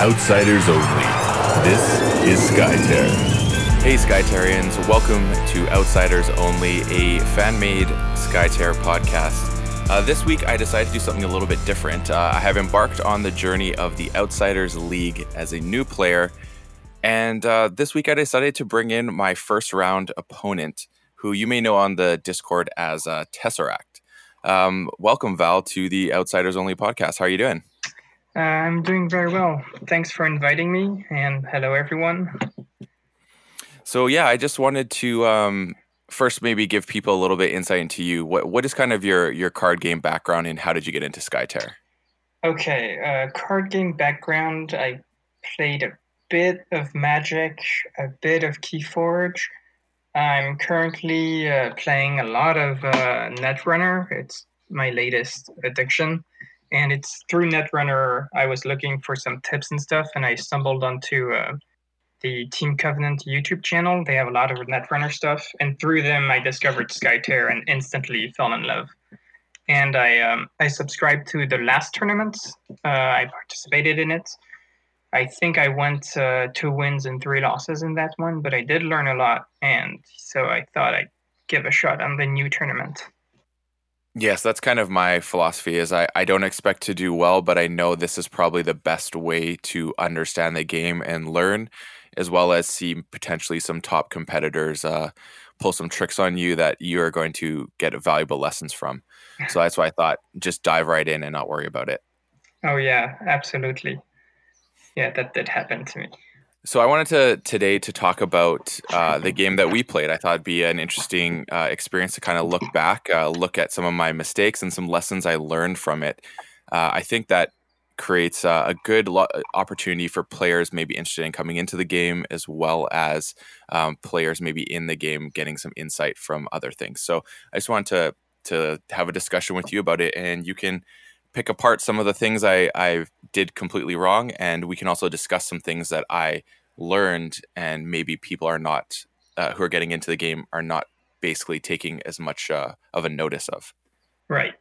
outsiders only. This is Skytear. Hey, Skytarians, welcome to Outsiders Only, a fan made Skytear podcast. Uh, this week, I decided to do something a little bit different. Uh, I have embarked on the journey of the Outsiders League as a new player. And uh, this week, I decided to bring in my first round opponent, who you may know on the Discord as uh, Tesseract. Um, welcome, Val, to the Outsiders Only podcast. How are you doing? Uh, I'm doing very well. Thanks for inviting me, and hello, everyone. So yeah, I just wanted to um, first maybe give people a little bit insight into you. What what is kind of your your card game background, and how did you get into Skytear? Okay, uh, card game background. I played a bit of Magic, a bit of Keyforge. I'm currently uh, playing a lot of uh, Netrunner. It's my latest addiction, and it's through Netrunner I was looking for some tips and stuff, and I stumbled onto uh, the Team Covenant YouTube channel. They have a lot of Netrunner stuff, and through them, I discovered Skytear and instantly fell in love. And I um, I subscribed to the last tournament. Uh, I participated in it. I think I went uh, two wins and three losses in that one, but I did learn a lot, and so I thought I'd give a shot on the new tournament. Yes, that's kind of my philosophy is I, I don't expect to do well, but I know this is probably the best way to understand the game and learn as well as see potentially some top competitors uh, pull some tricks on you that you are going to get valuable lessons from. So that's why I thought just dive right in and not worry about it. Oh yeah, absolutely. Yeah, that did happen to me. So I wanted to today to talk about uh, the game that we played. I thought it'd be an interesting uh, experience to kind of look back, uh, look at some of my mistakes and some lessons I learned from it. Uh, I think that creates uh, a good lo- opportunity for players maybe interested in coming into the game as well as um, players maybe in the game getting some insight from other things so i just wanted to to have a discussion with you about it and you can pick apart some of the things i i did completely wrong and we can also discuss some things that i learned and maybe people are not uh, who are getting into the game are not basically taking as much uh, of a notice of right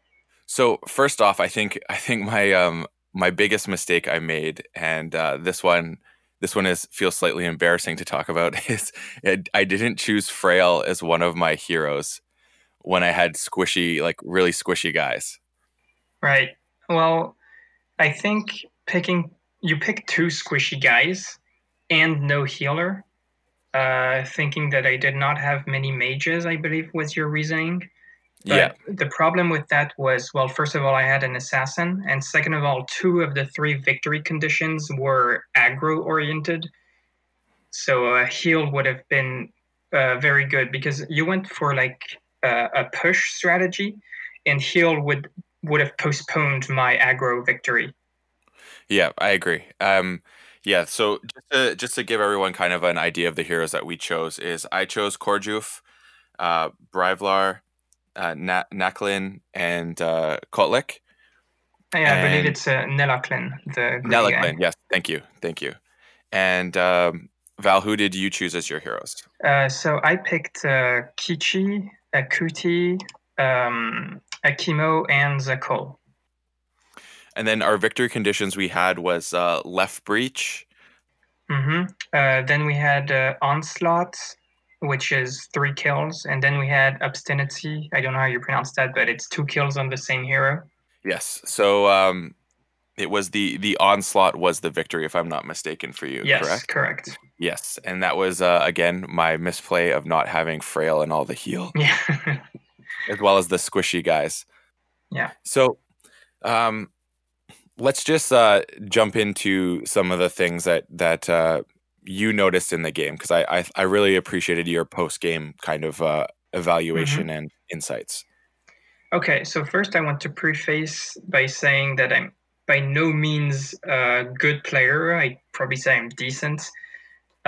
so first off, I think I think my um, my biggest mistake I made, and uh, this one this one is feels slightly embarrassing to talk about is it, I didn't choose Frail as one of my heroes when I had squishy like really squishy guys. Right. Well, I think picking you pick two squishy guys and no healer. Uh, thinking that I did not have many mages, I believe was your reasoning. But yeah. The problem with that was, well, first of all, I had an assassin, and second of all, two of the three victory conditions were aggro oriented. So a heal would have been uh, very good because you went for like uh, a push strategy, and heal would would have postponed my aggro victory. Yeah, I agree. Um, yeah, so just to, just to give everyone kind of an idea of the heroes that we chose is I chose Korjuf, uh, Brivlar, uh, Na- Naklin and uh, Kotlik. Yeah, I believe it's uh, Nelaklin. The Nelaklin, yes. Thank you, thank you. And um, Val, who did you choose as your heroes? Uh, so I picked uh, Kichi, Akuti, um, Akimo, and Zakol. And then our victory conditions we had was uh, left breach. Mm-hmm. Uh, then we had uh, onslaught, which is three kills, and then we had obstinacy. I don't know how you pronounce that, but it's two kills on the same hero. Yes. So um, it was the the onslaught was the victory, if I'm not mistaken, for you. Yes, correct. Correct. Yes, and that was uh, again my misplay of not having frail and all the heal. Yeah. As well as the squishy guys. Yeah. So, um, let's just uh, jump into some of the things that that uh, you noticed in the game because I, I, I really appreciated your post game kind of uh, evaluation mm-hmm. and insights. Okay, so first I want to preface by saying that I'm by no means a good player. I probably say I'm decent.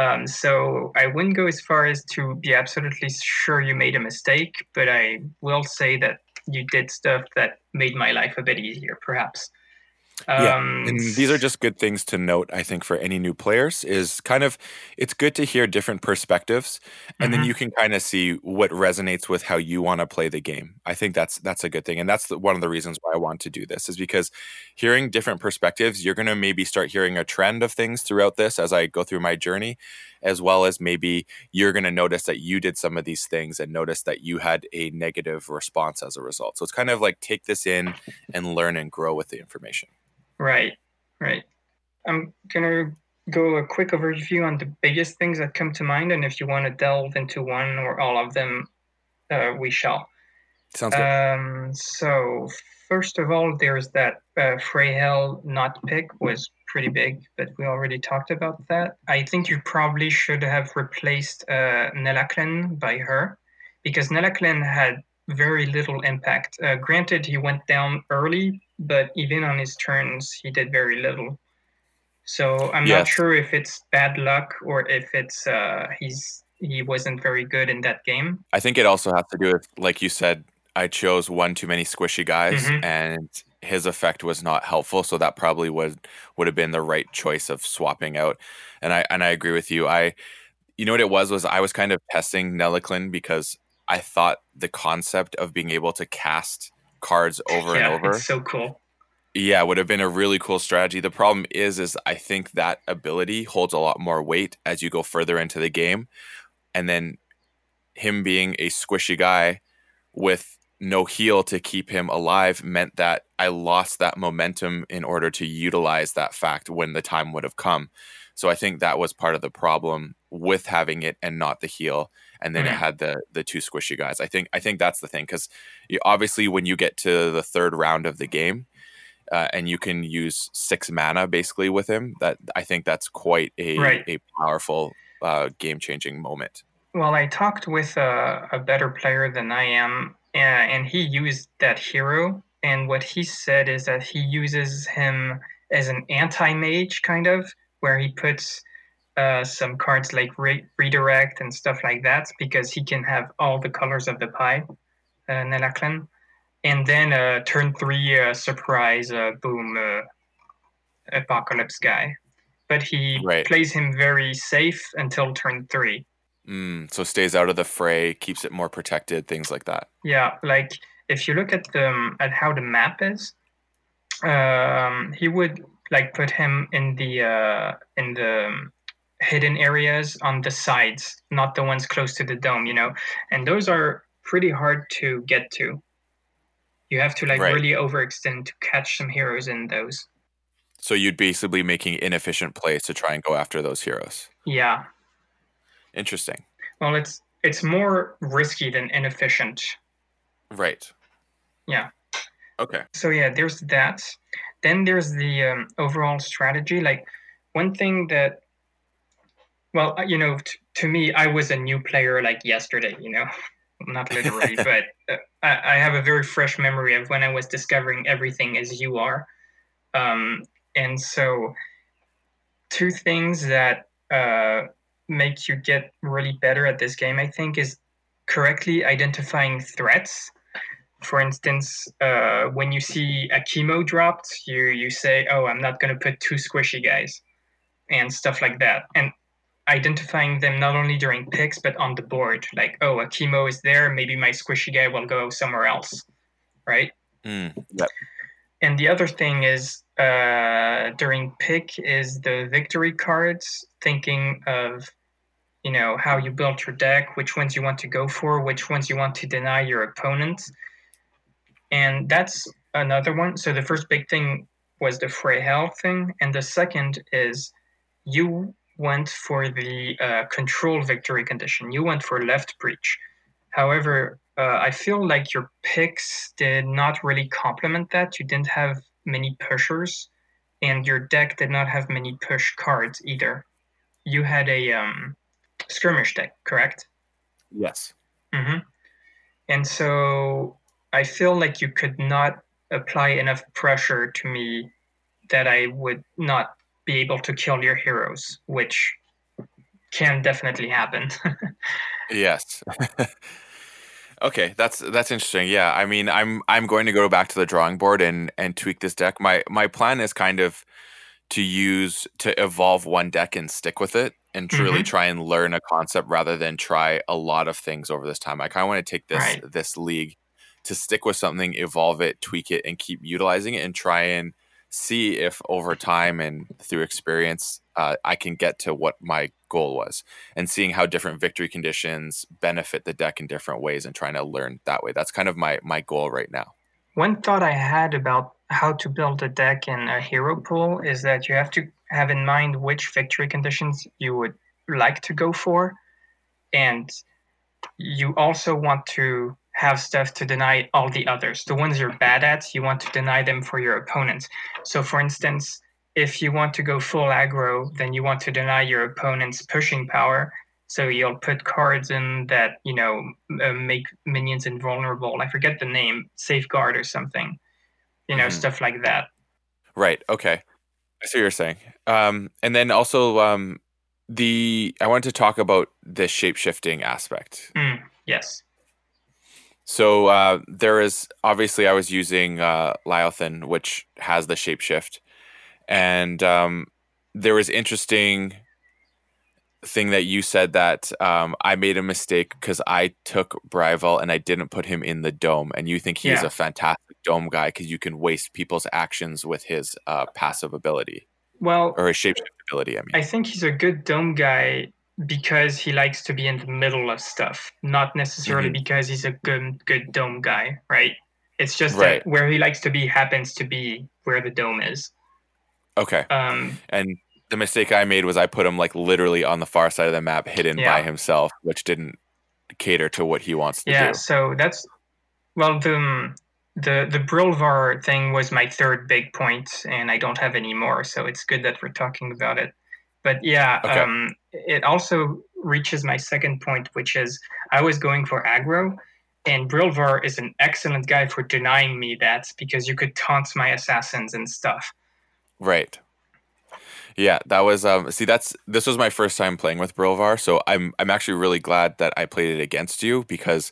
Um, so I wouldn't go as far as to be absolutely sure you made a mistake, but I will say that you did stuff that made my life a bit easier, perhaps. Yeah, and um, these are just good things to note. I think for any new players is kind of it's good to hear different perspectives, and mm-hmm. then you can kind of see what resonates with how you want to play the game. I think that's that's a good thing, and that's the, one of the reasons why I want to do this is because hearing different perspectives, you're going to maybe start hearing a trend of things throughout this as I go through my journey, as well as maybe you're going to notice that you did some of these things and notice that you had a negative response as a result. So it's kind of like take this in and learn and grow with the information. Right, right. I'm gonna go a quick overview on the biggest things that come to mind, and if you want to delve into one or all of them, uh, we shall. Sounds good. Um, so first of all, there's that uh, Freyhel not pick was pretty big, but we already talked about that. I think you probably should have replaced uh, Nelaklen by her, because Nelaklen had very little impact. Uh, granted, he went down early, but even on his turns, he did very little. So I'm yes. not sure if it's bad luck or if it's uh, he's he wasn't very good in that game. I think it also has to do with, like you said, I chose one too many squishy guys, mm-hmm. and his effect was not helpful. So that probably would would have been the right choice of swapping out. And I and I agree with you. I, you know what it was was I was kind of testing Nelaklin because I thought the concept of being able to cast cards over yeah, and over. so cool. Yeah, would have been a really cool strategy. The problem is is I think that ability holds a lot more weight as you go further into the game. And then him being a squishy guy with no heal to keep him alive meant that I lost that momentum in order to utilize that fact when the time would have come. So I think that was part of the problem with having it and not the heal and then mm-hmm. it had the the two squishy guys. I think I think that's the thing because obviously when you get to the third round of the game, uh, and you can use six mana basically with him, that I think that's quite a right. a powerful uh, game changing moment. Well, I talked with a, a better player than I am, uh, and he used that hero. And what he said is that he uses him as an anti mage, kind of, where he puts uh, some cards like re- redirect and stuff like that because he can have all the colors of the pie, uh, Nelaklen. And then uh, turn three, uh, surprise, uh, boom, uh, apocalypse guy. But he right. plays him very safe until turn three. Mm, so stays out of the fray, keeps it more protected, things like that. Yeah, like if you look at the um, at how the map is, um, he would like put him in the uh, in the um, hidden areas on the sides, not the ones close to the dome, you know. And those are pretty hard to get to. You have to like right. really overextend to catch some heroes in those. So you'd basically making inefficient plays to try and go after those heroes. Yeah. Interesting. Well, it's it's more risky than inefficient. Right. Yeah. Okay. So yeah, there's that. Then there's the um, overall strategy. Like one thing that well, uh, you know, t- to me, I was a new player like yesterday, you know, not literally, but uh, I-, I, have a very fresh memory of when I was discovering everything as you are. Um, and so, two things that uh, make you get really better at this game, I think, is correctly identifying threats. For instance, uh, when you see Akimo dropped, you you say, "Oh, I'm not going to put two squishy guys," and stuff like that. And identifying them not only during picks but on the board. Like, oh, Akimo is there. Maybe my squishy guy will go somewhere else, right? Mm, yep. And the other thing is uh, during pick is the victory cards. Thinking of you know how you built your deck, which ones you want to go for, which ones you want to deny your opponent, and that's another one. So the first big thing was the Freyhel thing, and the second is you went for the uh, control victory condition. You went for left breach. However, uh, I feel like your picks did not really complement that. You didn't have many pushers, and your deck did not have many push cards either. You had a um, skirmish deck, correct? Yes. Mm-hmm. And so I feel like you could not apply enough pressure to me that I would not be able to kill your heroes, which can definitely happen. yes. Okay, that's that's interesting. Yeah, I mean, I'm I'm going to go back to the drawing board and and tweak this deck. My my plan is kind of to use to evolve one deck and stick with it and truly Mhm. try and learn a concept rather than try a lot of things over this time. I kind of want to take this Right. this league to stick with something, evolve it, tweak it, and keep utilizing it, and try and see if over time and through experience uh, I can get to what my goal was, and seeing how different victory conditions benefit the deck in different ways, and trying to learn that way. That's kind of my my goal right now. One thought I had about how to build a deck in a hero pool is that you have to have in mind which victory conditions you would like to go for. And you also want to have stuff to deny all the others. The ones you're bad at, you want to deny them for your opponents. So, for instance, if you want to go full aggro, then you want to deny your opponent's pushing power. So you'll put cards in that you know uh, make minions invulnerable. I forget the name, safeguard or something. You know, Mhm. stuff like that. Right. Okay. I see what you're saying. Um, and then also um, the I wanted to talk about the shape shifting aspect. Mm, yes. So uh, there is obviously I was using uh, Lyothan, which has the shapeshift, and um, there was interesting thing that you said that um, I made a mistake because I took Brival and I didn't put him in the dome, and you think he's Yeah. a fantastic dome guy because you can waste people's actions with his uh, passive ability Well, or his shapeshift ability. I mean, I think he's a good dome guy because he likes to be in the middle of stuff, not necessarily Mhm. because he's a good good dome guy, right? It's just Right. that where he likes to be happens to be where the dome is. okay. Um, And the mistake I made was I put him like literally on the far side of the map, hidden by himself, which didn't cater to what he wants to yeah, do. Yeah. So that's well the the the Brilvar thing was my third big point, and I don't have any more, so it's good that we're talking about it. But yeah, Okay. um, it also reaches my second point, which is I was going for aggro, and Brilvar is an excellent guy for denying me that because you could taunt my assassins and stuff. Right. Yeah, that was um see that's this was my first time playing with Brilvar, so I'm I'm actually really glad that I played it against you because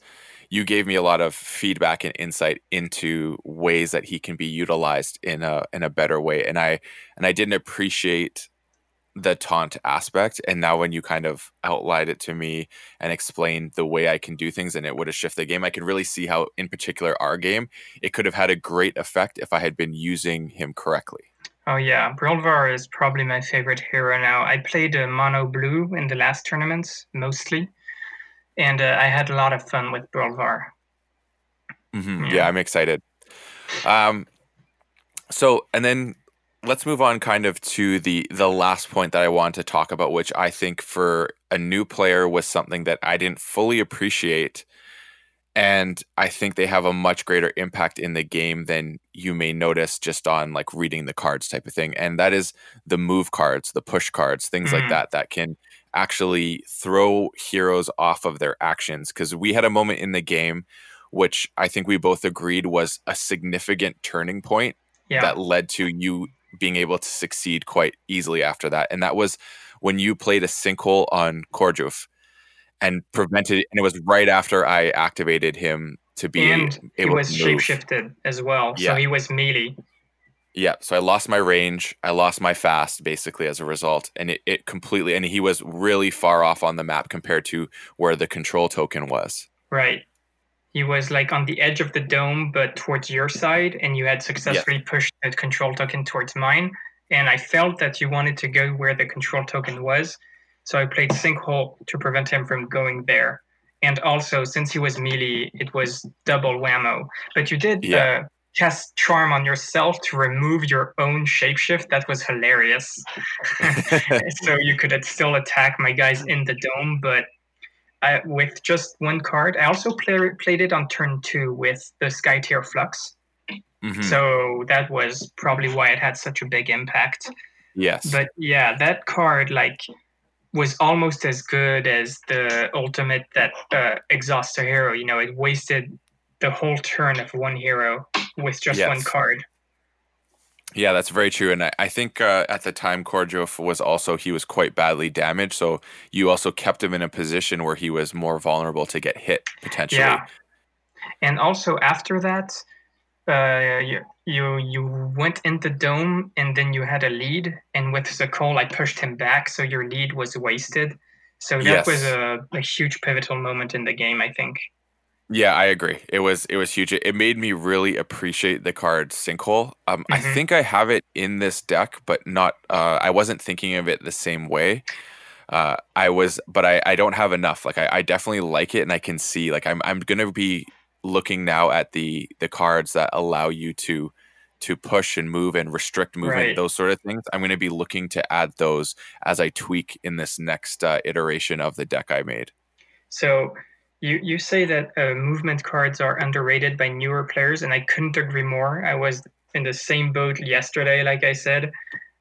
you gave me a lot of feedback and insight into ways that he can be utilized in a in a better way and I and I didn't appreciate the taunt aspect and now when you kind of outlined it to me and explained the way I can do things and it would have shifted the game I could really see how in particular our game it could have had a great effect if I had been using him correctly. Oh yeah, Brilvar is probably my favorite hero now. I played uh, mono blue in the last tournaments mostly, and uh, I had a lot of fun with Brilvar. hmm Yeah. Yeah. I'm excited. Um, so and then let's move on kind of to the the last point that I want to talk about, which I think for a new player was something that I didn't fully appreciate, and I think they have a much greater impact in the game than you may notice just on like reading the cards type of thing, and that is the move cards, the push cards, things like Mhm. that that can actually throw heroes off of their actions. Because we had a moment in the game which I think we both agreed was a significant turning point Yeah, that led to you being able to succeed quite easily after that. And that was when you played a sinkhole on Korjuf and prevented and it was right after I activated him to be and he was to move. shapeshifted as well, Yeah. so he was melee. Yeah, so I lost my range, I lost my fast basically as a result, and it, it completely and he was really far off on the map compared to where the control token was. Right. He was like on the edge of the dome, but towards your side, and you had successfully pushed the control token towards mine. And I felt that you wanted to go where the control token was, so I played Sinkhole to prevent him from going there. And also, since he was melee, it was double whammo. But you did Yeah. uh, cast Charm on yourself to remove your own shapeshift. That was hilarious. so you could still attack my guys in the dome, but I, with just one card. I also play, played it on turn two with the Skytear Flux. Mhm. So that was probably why it had such a big impact. yes. But yeah, that card like was almost as good as the ultimate that uh, exhausts a hero. You know, it wasted the whole turn of one hero with just one card. Yeah, that's very true. And I, I think uh, at the time, Korjuf was also, he was quite badly damaged. So you also kept him in a position where he was more vulnerable to get hit potentially. Yeah. And also after that, uh, you, you you went in the dome and then you had a lead, and with the call, I pushed him back, so your lead was wasted. So that Yes. was a, a huge pivotal moment in the game, I think. Yeah, I agree. It was it was huge. It, it made me really appreciate the card Sinkhole. Um, I Mhm. think I have it in this deck, but not. Uh, I wasn't thinking of it the same way. Uh, I was, but I, I don't have enough. Like I, I definitely like it, and I can see. Like I'm I'm gonna be looking now at the the cards that allow you to to push and move and restrict movement, Right. those sort of things. I'm gonna be looking to add those as I tweak in this next uh, iteration of the deck I made. So you you say that uh, movement cards are underrated by newer players, and I couldn't agree more. I was in the same boat yesterday, like I said.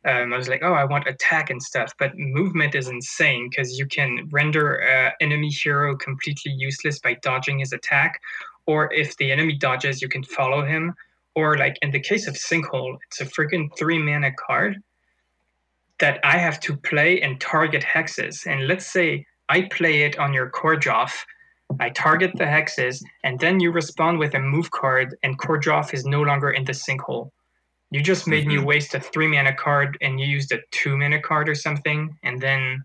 Um, I was like, oh, I want attack and stuff, but movement is insane because you can render uh, enemy hero completely useless by dodging his attack, or if the enemy dodges, you can follow him. Or like in the case of Sinkhole, it's a freaking three mana card that I have to play and target hexes. And let's say I play it on your Korjuf, I target the hexes, and then you respond with a move card, and Korjuf is no longer in the sinkhole. You just made me Mhm. waste a three mana card and you used a two mana card or something, and then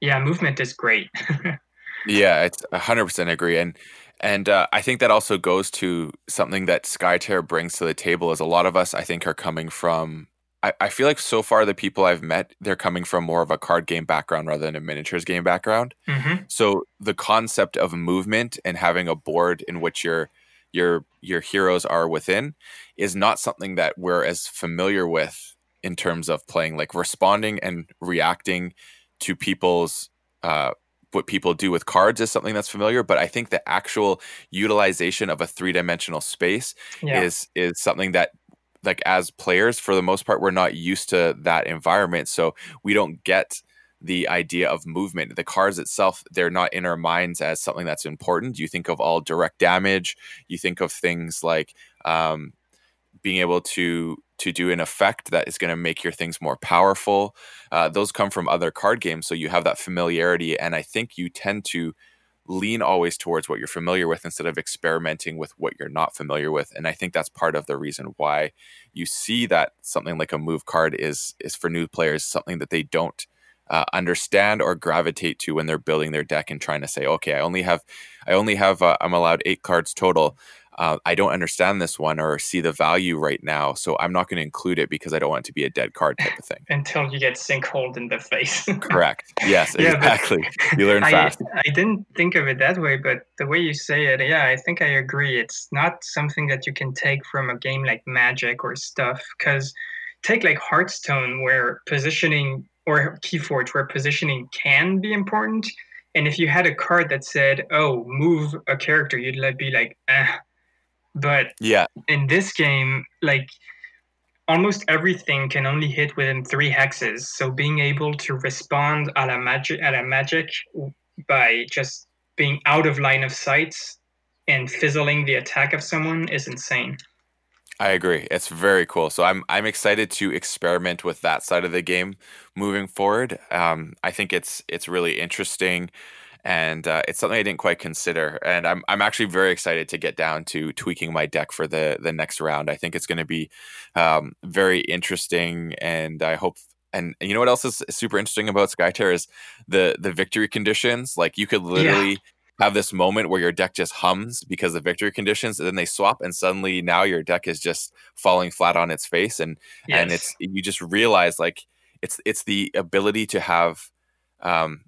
yeah, movement is great. Yeah, it's a hundred percent agree, and and uh, I think that also goes to something that Skytear brings to the table. Is a lot of us, I think, are coming from. I, I feel like so far the people I've met, they're coming from more of a card game background rather than a miniatures game background. hmm So the concept of movement and having a board in which your your your heroes are within is not something that we're as familiar with in terms of playing like responding and reacting to people's uh what people do with cards is something that's familiar but i think the actual utilization of a three-dimensional space Yeah. is is something that like as players for the most part we're not used to that environment so we don't get the idea of movement. The cards itself they're not in our minds as something that's important. You think of all direct damage you think of things like um, being able to to do an effect that is going to make your things more powerful uh, those come from other card games so you have that familiarity and i think you tend to lean always towards what you're familiar with instead of experimenting with what you're not familiar with and i think that's part of the reason why you see that something like a move card is is for new players something that they don't uh, understand or gravitate to when they're building their deck and trying to say okay i only have i only have uh, i'm allowed eight cards total uh, i don't understand this one or see the value right now so i'm not going to include it because i don't want it to be a dead card type of thing Until you get sinkholed in the face. correct yes Yeah, exactly you learn I, fast I didn't think of it that way, but the way you say it, yeah, I think I agree. It's not something that you can take from a game like Magic or stuff. Because take like Hearthstone, where positioning, or Keyforge, where positioning can be important. And if you had a card that said, oh, move a character, you'd be like, eh. But yeah in this game, like almost everything can only hit within three hexes. So being able to respond a la magic, a la magic by just being out of line of sight and fizzling the attack of someone is insane. I agree. It's very cool. So I'm I'm excited to experiment with that side of the game moving forward. Um, I think it's it's really interesting, and uh, it's something I didn't quite consider. And I'm I'm actually very excited to get down to tweaking my deck for the the next round. I think it's going to be um, very interesting, and I hope. And you know what else is super interesting about Skytear is the the victory conditions. Like you could literally have this moment where your deck just hums because of victory conditions, and then they swap, and suddenly now your deck is just falling flat on its face, and and it's you just realize like it's it's the ability to have, um,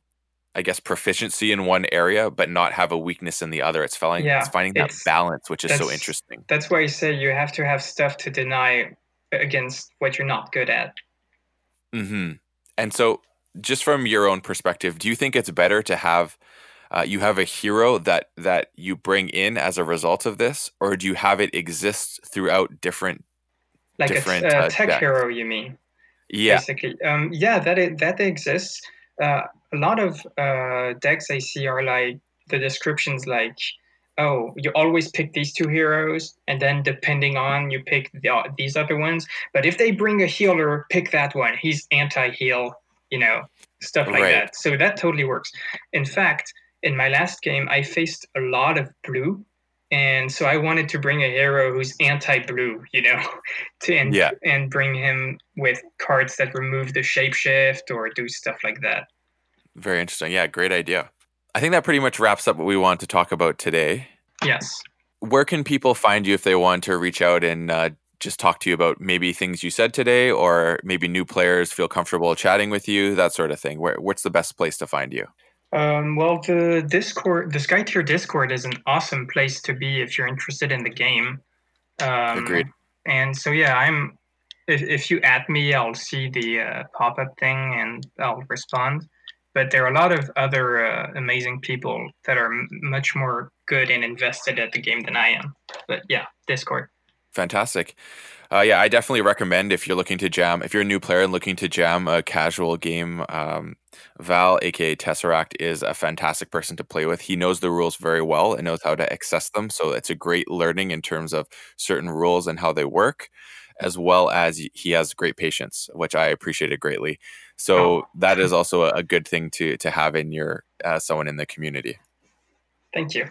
I guess proficiency in one area but not have a weakness in the other. It's finding Yeah, it's finding that it's- balance, which is so interesting. That's why I say you have to have stuff to deny against what you're not good at. hmm And so, just from your own perspective, do you think it's better to have uh, you have a hero that that you bring in as a result of this, or do you have it exist throughout different? Like a, Different, t- a uh, tech hero, you mean? Yeah, basically. Um, yeah, that i- that exists. Uh, a lot of uh, decks I see are like the descriptions like, oh, you always pick these two heroes, and then depending on you pick the, uh, these other ones. But if they bring a healer, pick that one. He's anti-heal, you know, stuff like Right. that. So that totally works. In fact, in my last game, I faced a lot of blue. And so I wanted to bring a hero who's anti-blue, you know, to and, Yeah. and bring him with cards that remove the shapeshift or do stuff like that. Very interesting. Yeah, great idea. I think that pretty much wraps up what we want to talk about today. Yes. Where can people find you if they want to reach out and uh, just talk to you about maybe things you said today, or maybe new players feel comfortable chatting with you, that sort of thing? Where, what's the best place to find you? Um, well, the Discord, the Skytear Discord is an awesome place to be if you're interested in the game. Um, Agreed. And so, yeah, I'm. If, if you add me, I'll see the uh, pop up thing and I'll respond. But there are a lot of other uh, amazing people that are m- much more good and invested at the game than I am. But yeah, Discord. Fantastic. Uh, yeah, I definitely recommend if you're looking to jam, if you're a new player and looking to jam a casual game, um, Val, aka Tesseract, is a fantastic person to play with. He knows the rules very well and knows how to access them. So it's a great learning in terms of certain rules and how they work, as well as he has great patience, which I appreciated greatly. So Oh. that is also a, a good thing to to have in your uh, someone in the community. Thank you.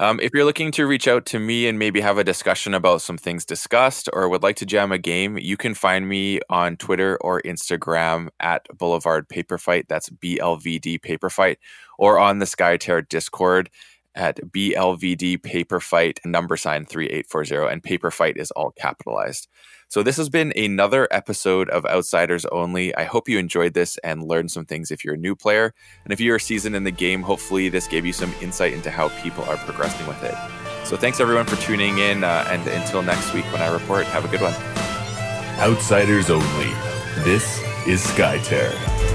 Um, if you're looking to reach out to me and maybe have a discussion about some things discussed or would like to jam a game, you can find me on Twitter or Instagram at Boulevard Paper Fight. That's BLVD Paper Fight, or on the Skytear Discord at BLVD Paper Fight number sign 3840. And Paper Fight is all capitalized. So this has been another episode of Outsiders Only. I hope you enjoyed this and learned some things if you're a new player. And if you're seasoned in the game, hopefully this gave you some insight into how people are progressing with it. So thanks everyone for tuning in. Uh, and until next week when I report, have a good one. Outsiders only. This is Skytear.